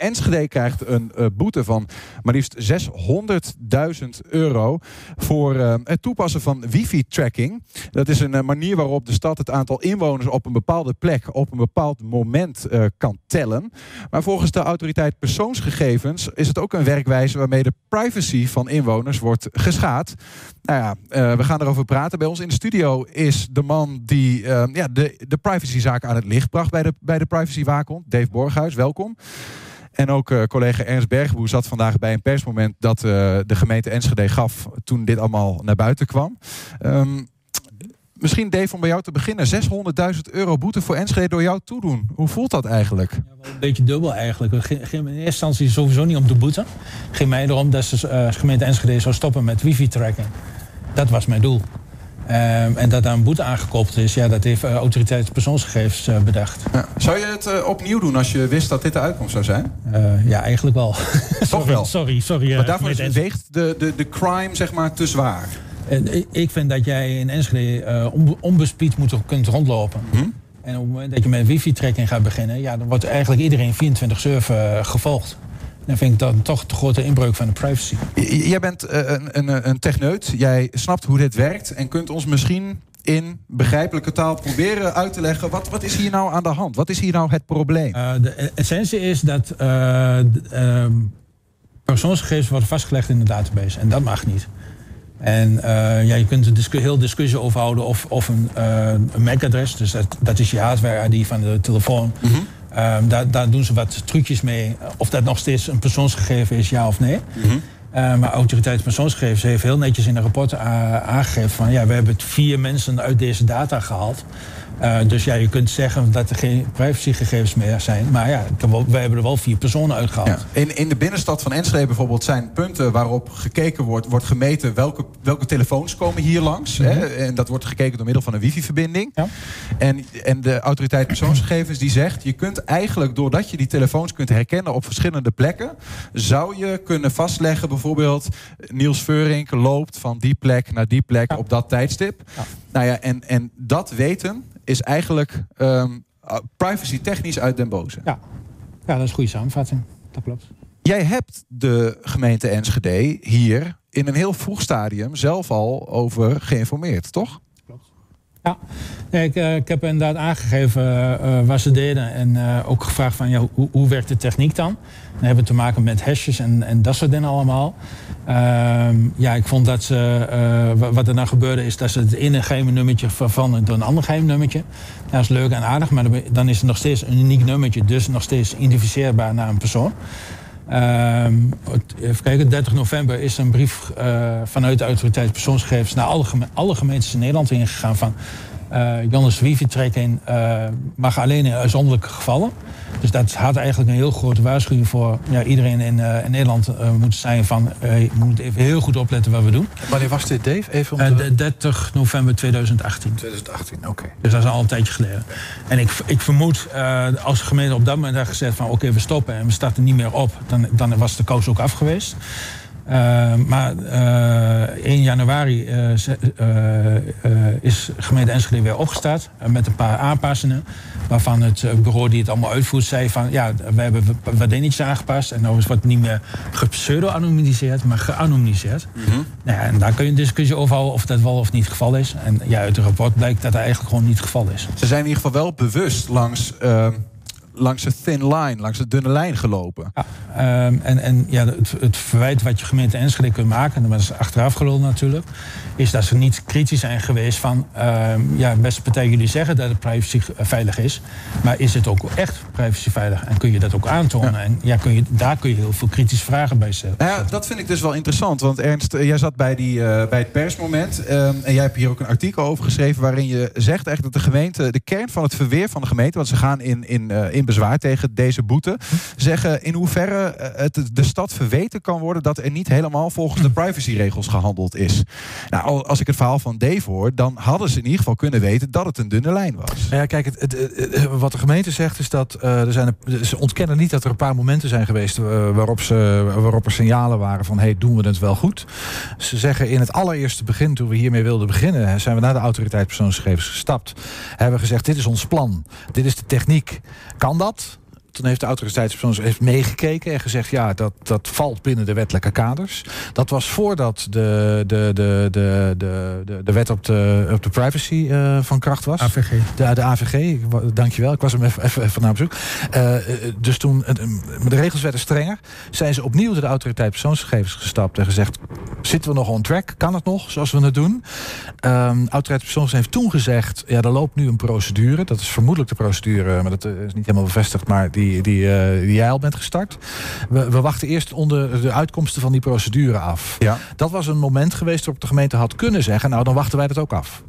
Enschede krijgt een uh, boete van maar liefst 600.000 euro voor uh, het toepassen van wifi-tracking. Dat is een uh, manier waarop de stad het aantal inwoners op een bepaalde plek op een bepaald moment kan tellen. Maar volgens de autoriteit persoonsgegevens is het ook een werkwijze waarmee de privacy van inwoners wordt geschaad. Nou ja, we gaan erover praten. Bij ons in de studio is de man die ja, de, de privacyzaak aan het licht bracht bij de, bij de Dave Borghuis. Welkom. En ook uh, collega Ernst Bergboer zat vandaag bij een persmoment dat uh, de gemeente Enschede gaf toen dit allemaal naar buiten kwam. Um, misschien Dave om bij jou te beginnen. 600.000 euro boete voor Enschede door jou toedoen. Hoe voelt dat eigenlijk? Ja, wel een beetje dubbel eigenlijk. In eerste instantie sowieso niet om de boete. Het ging mij erom dat de uh, gemeente Enschede zou stoppen met wifi-tracking. Dat was mijn doel. Um, en dat daar een boete aangekoppeld is, ja, dat heeft uh, autoriteit persoonsgegevens uh, bedacht. Ja. Zou je het uh, opnieuw doen als je wist dat dit de uitkomst zou zijn? ja, eigenlijk wel. Toch wel? Sorry, sorry. maar daarvoor is, weegt de, de, de crime zeg maar te zwaar. ik vind dat jij in Enschede onbespied moet, kunt rondlopen. Hm? En op het moment dat je met wifi-trekking gaat beginnen... Ja, dan wordt eigenlijk iedereen 24-7 gevolgd. Dan vind ik dat toch de grote inbreuk van de privacy. Jij bent uh, een, een, een techneut. Jij snapt hoe dit werkt. En kunt ons misschien in begrijpelijke taal proberen uit te leggen... wat, wat is hier nou aan de hand? Wat is hier nou het probleem? Uh, de essentie is dat uh, uh, persoonsgegevens worden vastgelegd in de database. En dat mag niet. En ja, je kunt er discu heel discussie over houden of, of een, een MAC-adres, dus dat, dat is je hardware-ID van de telefoon. Mm -hmm. Um, daar, daar, doen ze wat trucjes mee. Of dat nog steeds een persoonsgegeven is, ja of nee. Mm -hmm. uh, maar autoriteit persoonsgegevens heeft heel netjes in een rapport aangegeven van ja, we hebben vier mensen uit deze data gehaald. Uh, dus ja, je kunt zeggen dat er geen privacygegevens meer zijn. Maar ja, we hebben er wel vier personen uitgehaald. Ja. In, in de binnenstad van Enschede bijvoorbeeld zijn punten waarop gekeken wordt, wordt gemeten welke, welke telefoons komen hier langs. Mm -hmm. hè? En dat wordt gekeken door middel van een wifi-verbinding. Ja. En, en de autoriteit persoonsgegevens die zegt, je kunt eigenlijk doordat je die telefoons kunt herkennen op verschillende plekken, zou je kunnen vastleggen bijvoorbeeld Niels Veurink loopt van die plek naar die plek ja. op dat tijdstip. Nou ja, en, en dat weten is eigenlijk um, privacy technisch uit den boze. Ja. ja, dat is een goede samenvatting. Dat klopt. Jij hebt de gemeente Enschede hier in een heel vroeg stadium zelf al over geïnformeerd, toch? Ja, nee, ik, uh, ik, heb inderdaad aangegeven uh, wat ze deden en ook gevraagd van ja, hoe, hoe werkt de techniek dan? Dan hebben we te maken met hashjes en, en dat soort dingen allemaal. Uh, ja, ik vond dat ze, wat er nou gebeurde is dat ze het ene geheime nummertje vervangen door een ander geheim nummertje. Dat is leuk en aardig, maar dan is het nog steeds een uniek nummertje, dus nog steeds identificeerbaar naar een persoon. Uh, even kijken, 30 november is een brief uh, vanuit de autoriteit persoonsgegevens naar alle, alle gemeentes in Nederland ingegaan van uh, Jannes uh, mag alleen in uitzonderlijke gevallen. Dus dat had eigenlijk een heel grote waarschuwing voor ja, iedereen in, uh, in Nederland uh, moet zijn van je moet even heel goed opletten wat we doen. Wanneer was dit, Dave? Even om te... 30 november 2018. 2018, oké. Okay. Dus dat is al een tijdje geleden. En ik, ik vermoed, als de gemeente op dat moment had gezegd van oké, okay, we stoppen en we starten niet meer op, dan, dan was de koos ook af geweest. Uh, maar uh, 1 januari uh, is gemeente Enschede weer opgestart met een paar aanpassingen. Waarvan het bureau die het allemaal uitvoert zei van ja, we hebben wat dingetjes aangepast. En nou is wat niet meer gepseudo-anonimiseerd, maar geanonimiseerd. Mm -hmm. nou ja, en daar kun je een discussie over houden of dat wel of niet het geval is. En ja, uit het rapport blijkt dat dat eigenlijk gewoon niet het geval is. Ze zijn in ieder geval wel bewust langs langs de thin line, langs de dunne lijn gelopen. Ja, um, en, en ja, het, het, verwijt wat je gemeente Enschede kunt maken, en dat is achteraf gelul natuurlijk, is dat ze niet kritisch zijn geweest van, um, ja, beste partij, jullie zeggen dat het privacy veilig is, maar is het ook echt privacy veilig? En kun je dat ook aantonen? Ja. En ja, kun je, daar kun je heel veel kritische vragen bij stellen. Nou ja, dat vind ik dus wel interessant, want Ernst, jij zat bij, die, uh, bij het persmoment um, en jij hebt hier ook een artikel over geschreven waarin je zegt echt dat de gemeente, de kern van het verweer van de gemeente, want ze gaan in, in, uh, in bezwaar tegen deze boete. Zeggen in hoeverre het de stad verweten kan worden dat er niet helemaal volgens de privacyregels gehandeld is. Nou, als ik het verhaal van Dave hoor, dan hadden ze in ieder geval kunnen weten dat het een dunne lijn was. Ja, kijk, het, wat de gemeente zegt is dat uh, er zijn, ze ontkennen niet dat er een paar momenten zijn geweest uh, waarop, ze, waarop er signalen waren van hey, doen we het wel goed. Ze zeggen in het allereerste begin, toen we hiermee wilden beginnen, zijn we naar de autoriteit persoonsgegevens gestapt. Hebben gezegd, dit is ons plan, dit is de techniek. Kan dat? Toen heeft de autoriteitspersoon heeft meegekeken en gezegd... ja, dat, dat valt binnen de wettelijke kaders. Dat was voordat de, de, de, de, de, de, de wet op de, op de privacy uh, van kracht was. AVG. De, de AVG, dankjewel. Ik was hem even, even, even naar bezoek. Uh, dus toen, de regels werden strenger. Zijn ze opnieuw door de autoriteit persoonsgegevens gestapt en gezegd... zitten we nog on track? Kan het nog, zoals we het doen? Um, autoriteit persoonsgegevens heeft toen gezegd... ja, er loopt nu een procedure. Dat is vermoedelijk de procedure, maar dat is niet helemaal bevestigd... maar die, die, uh, die jij al bent gestart. We, we, wachten eerst onder de uitkomsten van die procedure af. Ja. Dat was een moment geweest waarop de gemeente had kunnen zeggen... nou, dan wachten wij dat ook af.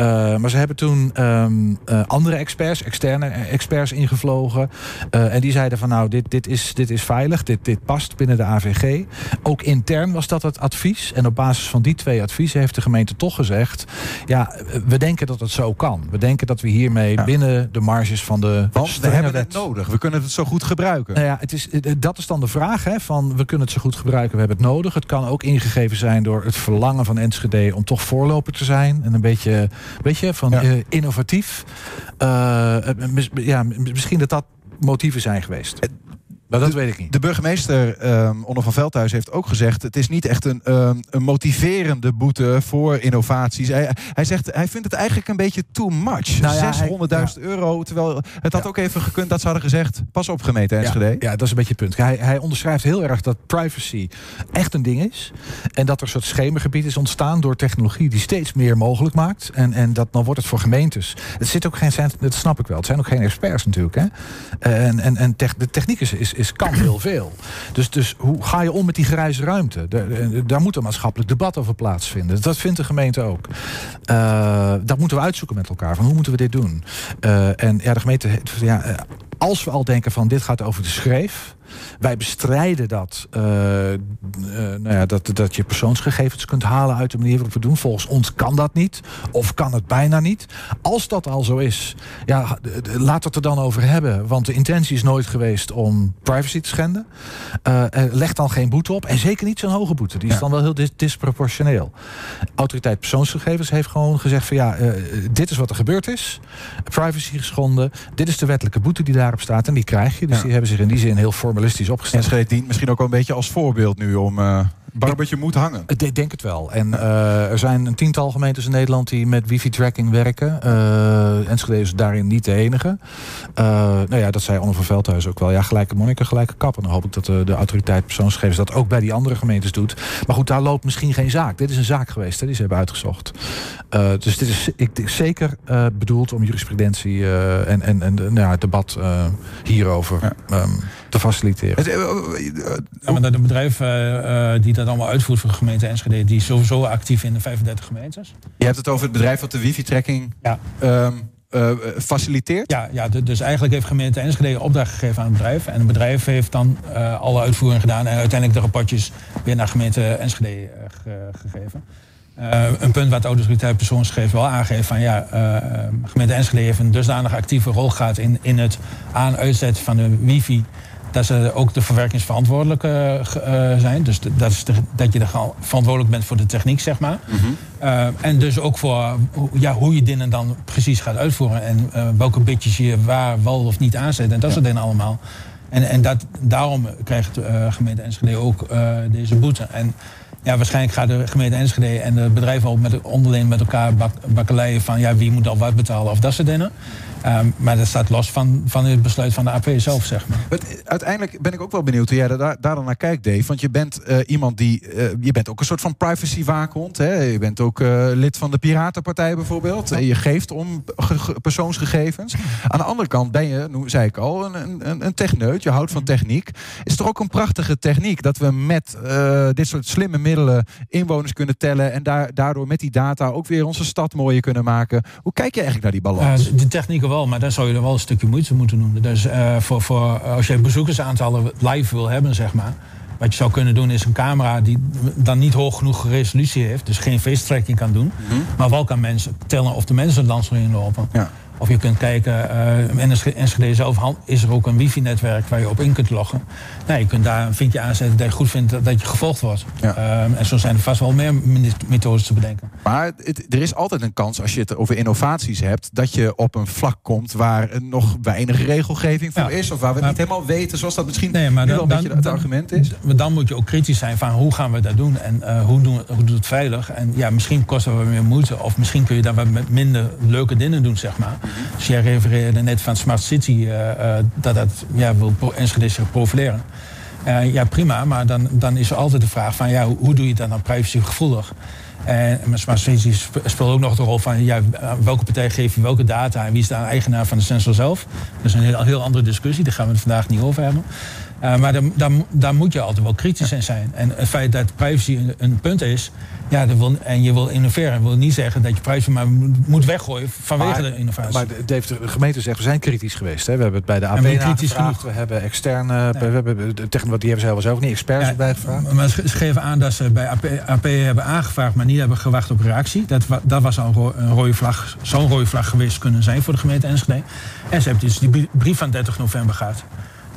Uh, maar ze hebben toen um, uh, andere experts, externe experts ingevlogen. Uh, en die zeiden van nou, dit, dit, is, dit is veilig, dit, dit past binnen de AVG. Ook intern was dat het advies. En op basis van die twee adviezen heeft de gemeente toch gezegd... ja, we denken dat het zo kan. We denken dat we hiermee ja. binnen de marges van de Want we hebben het nodig. We kunnen het zo goed gebruiken. Nou ja, het is, dat is dan de vraag. Hè, van we kunnen het zo goed gebruiken, we hebben het nodig. Het kan ook ingegeven zijn door het verlangen van Enschede... om toch voorloper te zijn. En een beetje Weet je, van ja. uh, innovatief. Uh, mis, ja, misschien dat dat motieven zijn geweest. Maar dat de, weet ik niet. De burgemeester, um, Onno van Veldhuis, heeft ook gezegd... het is niet echt een, um, een motiverende boete voor innovaties. Hij, hij, zegt, hij vindt het eigenlijk een beetje too much. Nou ja, 600.000 ja. euro, terwijl het had Ja. ook even gekund... dat ze hadden gezegd, pas op gemeente Enschede. Ja, dat is een beetje het punt. Hij, hij onderschrijft heel erg dat privacy echt een ding is. En dat er een soort schemergebied is ontstaan door technologie die steeds meer mogelijk maakt. En, en dat dan wordt het voor gemeentes. Het zit ook geen, dat snap ik wel. Het zijn ook geen experts natuurlijk. Hè? En, en, en tech- de techniek is, is, is kan heel veel. Dus, dus hoe ga je om met die grijze ruimte? Daar, daar moet een maatschappelijk debat over plaatsvinden. Dat vindt de gemeente ook. Eh, dat moeten we uitzoeken met elkaar. Van hoe moeten we dit doen? Eh, en ja, de gemeente. Ja, eh, als we al denken van dit gaat over de schreef. Wij bestrijden dat, eh, eh, nou ja, dat, dat je persoonsgegevens kunt halen uit de manier waarop we doen. Volgens ons kan dat niet. Of kan het bijna niet. Als dat al zo is, ja, laat het er dan over hebben. Want de intentie is nooit geweest om privacy te schenden. Eh, leg dan geen boete op. En zeker niet zo'n hoge boete. Die is Ja. dan wel heel dis- disproportioneel. Autoriteit persoonsgegevens heeft gewoon gezegd van ja, dit is wat er gebeurd is. Privacy geschonden. Dit is de wettelijke boete die daarop staat. En die krijg je. Dus Ja. die hebben zich in die zin heel formalistisch opgesteld. Dient misschien ook wel een beetje als voorbeeld nu... om Barbetje moet hangen. Ik denk het wel. En uh, er zijn een tiental gemeentes in Nederland die met wifi-tracking werken. Uh, Enschede is daarin niet de enige. Uh, nou ja, dat zei Onno van Veldhuis ook wel. Ja, gelijke monniken, gelijke kappen. Dan hoop ik dat de, de autoriteit persoonsgegevens dat ook bij die andere gemeentes doet. Maar goed, daar loopt misschien geen zaak. Dit is een zaak geweest, hè, die ze hebben uitgezocht. Uh, dus dit is ik, zeker uh, bedoeld om jurisprudentie uh, en, en, en nou ja, het debat uh, hierover ja. um, te faciliteren. Ja, maar dat een bedrijf uh, die dat allemaal uitvoert voor de gemeente Enschede, die is sowieso actief in de 35 gemeentes. Je hebt het over het bedrijf wat de wifi-tracking ja. um, uh, faciliteert? Ja, ja, dus eigenlijk heeft gemeente Enschede opdracht gegeven aan het bedrijf. En het bedrijf heeft dan uh, alle uitvoering gedaan en uiteindelijk de rapportjes weer naar gemeente Enschede ge gegeven. Uh, een punt wat de autoriteit persoonsgegevens wel aangeeft van ja, uh, gemeente Enschede heeft een dusdanig actieve rol gehad in, in het aan- uitzetten van de wifi. Dat ze ook de verwerkingsverantwoordelijk uh, zijn. Dus de, dat, is de, dat je er verantwoordelijk bent voor de techniek, zeg maar. Mm -hmm. en dus ook voor ja, hoe je dingen dan precies gaat uitvoeren. En uh, welke bitjes je waar wel of niet aanzet. En dat ja. soort dingen allemaal. En, en dat, daarom krijgt gemeente Enschede ook deze boete. En ja, waarschijnlijk gaat de gemeente Enschede en de bedrijven ook met, onderling met elkaar bak, bakkeleien van ja, wie moet al wat betalen of dat soort dingen. Um, maar dat staat los van, van het besluit van de AP zelf, zeg maar. Maar uiteindelijk ben ik ook wel benieuwd hoe jij daar, daar dan naar kijkt, Dave. Want je bent uh, iemand die. Uh, je bent ook een soort van privacy-waakhond. Hè? Je bent ook uh, lid van de Piratenpartij bijvoorbeeld. Je geeft om persoonsgegevens. Aan de andere kant ben je, nu zei ik al, een, een, een techneut. Je houdt van techniek. Is toch ook een prachtige techniek dat we met dit soort slimme middelen inwoners kunnen tellen. En daar, daardoor met die data ook weer onze stad mooier kunnen maken. Hoe kijk je eigenlijk naar die balans? de techniek wel, maar dan zou je er wel een stukje moeite moeten doen. Dus uh, voor, voor, als je bezoekersaantallen live wil hebben, zeg maar. Wat je zou kunnen doen is een camera die dan niet hoog genoeg resolutie heeft. Dus geen face tracking kan doen. Mhm. Mm -hmm. Maar wel kan mensen tellen of de mensen langs erin lopen. Ja. Of je kunt kijken, uh, in Enschede zelf is er ook een wifi-netwerk waar je op in kunt loggen. Nou, je kunt daar een vinkje aanzetten dat je goed vindt dat, je gevolgd wordt. Ja. Ehm, en zo zijn er vast wel meer methodes te bedenken. Maar er is altijd een kans als je het over innovaties hebt, dat je op een vlak komt waar nog weinig regelgeving voor is. Of waar we het niet helemaal weten, zoals dat misschien nee, maar dan, wel een beetje het argument is. Dan moet je ook kritisch zijn van hoe gaan we dat doen en uh, hoe, doen, hoe doet het veilig. En ja, misschien kost het wat meer moeite. Of misschien kun je daar wat minder leuke dingen doen, zeg maar. Dus jij refereerde net van Smart City, uh, uh, dat dat ja, wil Enschede zich profileren. Uh, ja, prima, maar dan, dan is er altijd de vraag van ja, hoe, doe je dat nou privacygevoelig? En Smart City speelt ook nog de rol van ja, welke partij geeft je welke data en wie is de eigenaar van de sensor zelf. Dat is een heel, heel andere discussie, daar gaan we het vandaag niet over hebben. Uh, maar daar moet je altijd wel kritisch in zijn. En het feit dat privacy een, een punt is, ja, wil, en je wil innoveren, wil niet zeggen dat je privacy maar moet weggooien vanwege de innovatie. Maar Dave, de gemeente zegt, we zijn kritisch geweest. Hè? We hebben het bij de AP kritisch genoeg. We hebben externe, ja. we hebben, tegen wat die hebben ze zelf ook niet experts ja, bij gevraagd. Maar ze geven aan dat ze bij AP, AP, hebben aangevraagd, maar niet hebben gewacht op reactie. Dat, dat was al een rode vlag, zo'n rode vlag geweest kunnen zijn voor de gemeente Enschede. En ze hebben dus die brief van 30 november gehad.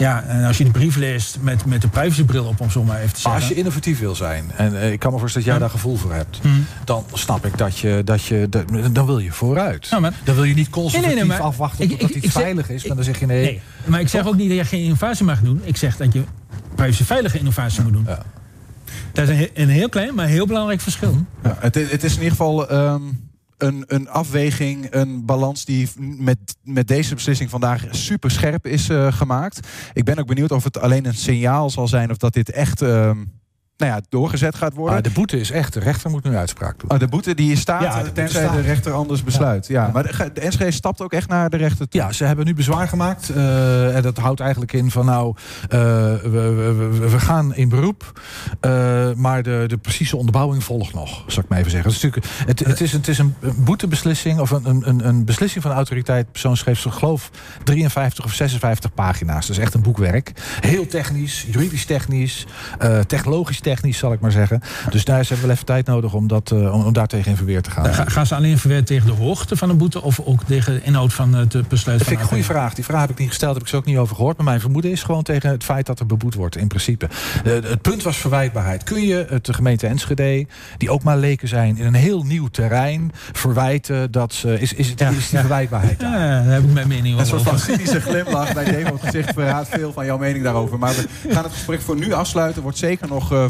Ja, en als je de brief leest met, met de privacybril op, om zo maar even te zeggen. als je innovatief wil zijn, en eh, ik kan me voorstellen dat jij daar gevoel voor hebt, hmm. dan snap ik dat je, dat je, dan wil je vooruit. dan wil je niet conservatief afwachten totdat het iets veilig is, maar dan zeg je nee. nee maar ik zeg ook niet dat je geen innovatie mag doen. Ik zeg dat je privacyveilige innovatie moet doen. Ja. Dat is een, een, heel klein, maar heel belangrijk verschil. Ja, het, het, is in ieder geval. Ehm, een, een afweging, een balans die met, met deze beslissing vandaag super scherp is uh, gemaakt. Ik ben ook benieuwd of het alleen een signaal zal zijn of dat dit echt. Uh, nou ja, doorgezet gaat worden. Maar de boete is echt, de rechter moet nu uitspraak doen. Oh, de boete die staat, ja, de tenzij de rechter anders besluit. Ja, ja. maar de, de NSG stapt ook echt naar de rechter toe. Ja, ze hebben nu bezwaar gemaakt. Uh, en dat houdt eigenlijk in van nou, uh, we, we, we, gaan in beroep. Uh, maar de, de precieze onderbouwing volgt nog, zal ik maar even zeggen. Het is, natuurlijk, het, het is, het is een boetebeslissing of een, een, een beslissing van de autoriteit persoonsgeeft, geloof 53 of 56 pagina's. Dat is echt een boekwerk. Heel technisch, juridisch technisch, technologisch technisch technisch, zal ik maar zeggen. Dus daar is hebben wel even tijd nodig om, dat, uh, om, daar tegen in verweer te gaan. gaan ze alleen verweer tegen de hoogte van de boete of ook tegen de inhoud van het eh, besluit? Dat vind ik een goede vraag. Die vraag heb ik niet gesteld, heb ik ze ook niet over gehoord. Maar mijn vermoeden is gewoon tegen het feit dat er beboet wordt, in principe. Uh, het punt was verwijtbaarheid. Kun je het de gemeente Enschede, die ook maar leken zijn in een heel nieuw terrein, verwijten dat ze. Is, is, het, ja, is die verwijtbaarheid? Ja, daar heb ik mijn mening over. Een soort van cynische glimlach bij Demo het gezicht verraadt veel van jouw mening daarover. Maar we gaan het gesprek voor nu afsluiten. Wordt zeker nog uh,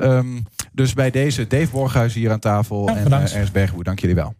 Um, dus bij deze Dave Borghuis hier aan tafel en uh, Ernst Bergwoe, dank jullie wel.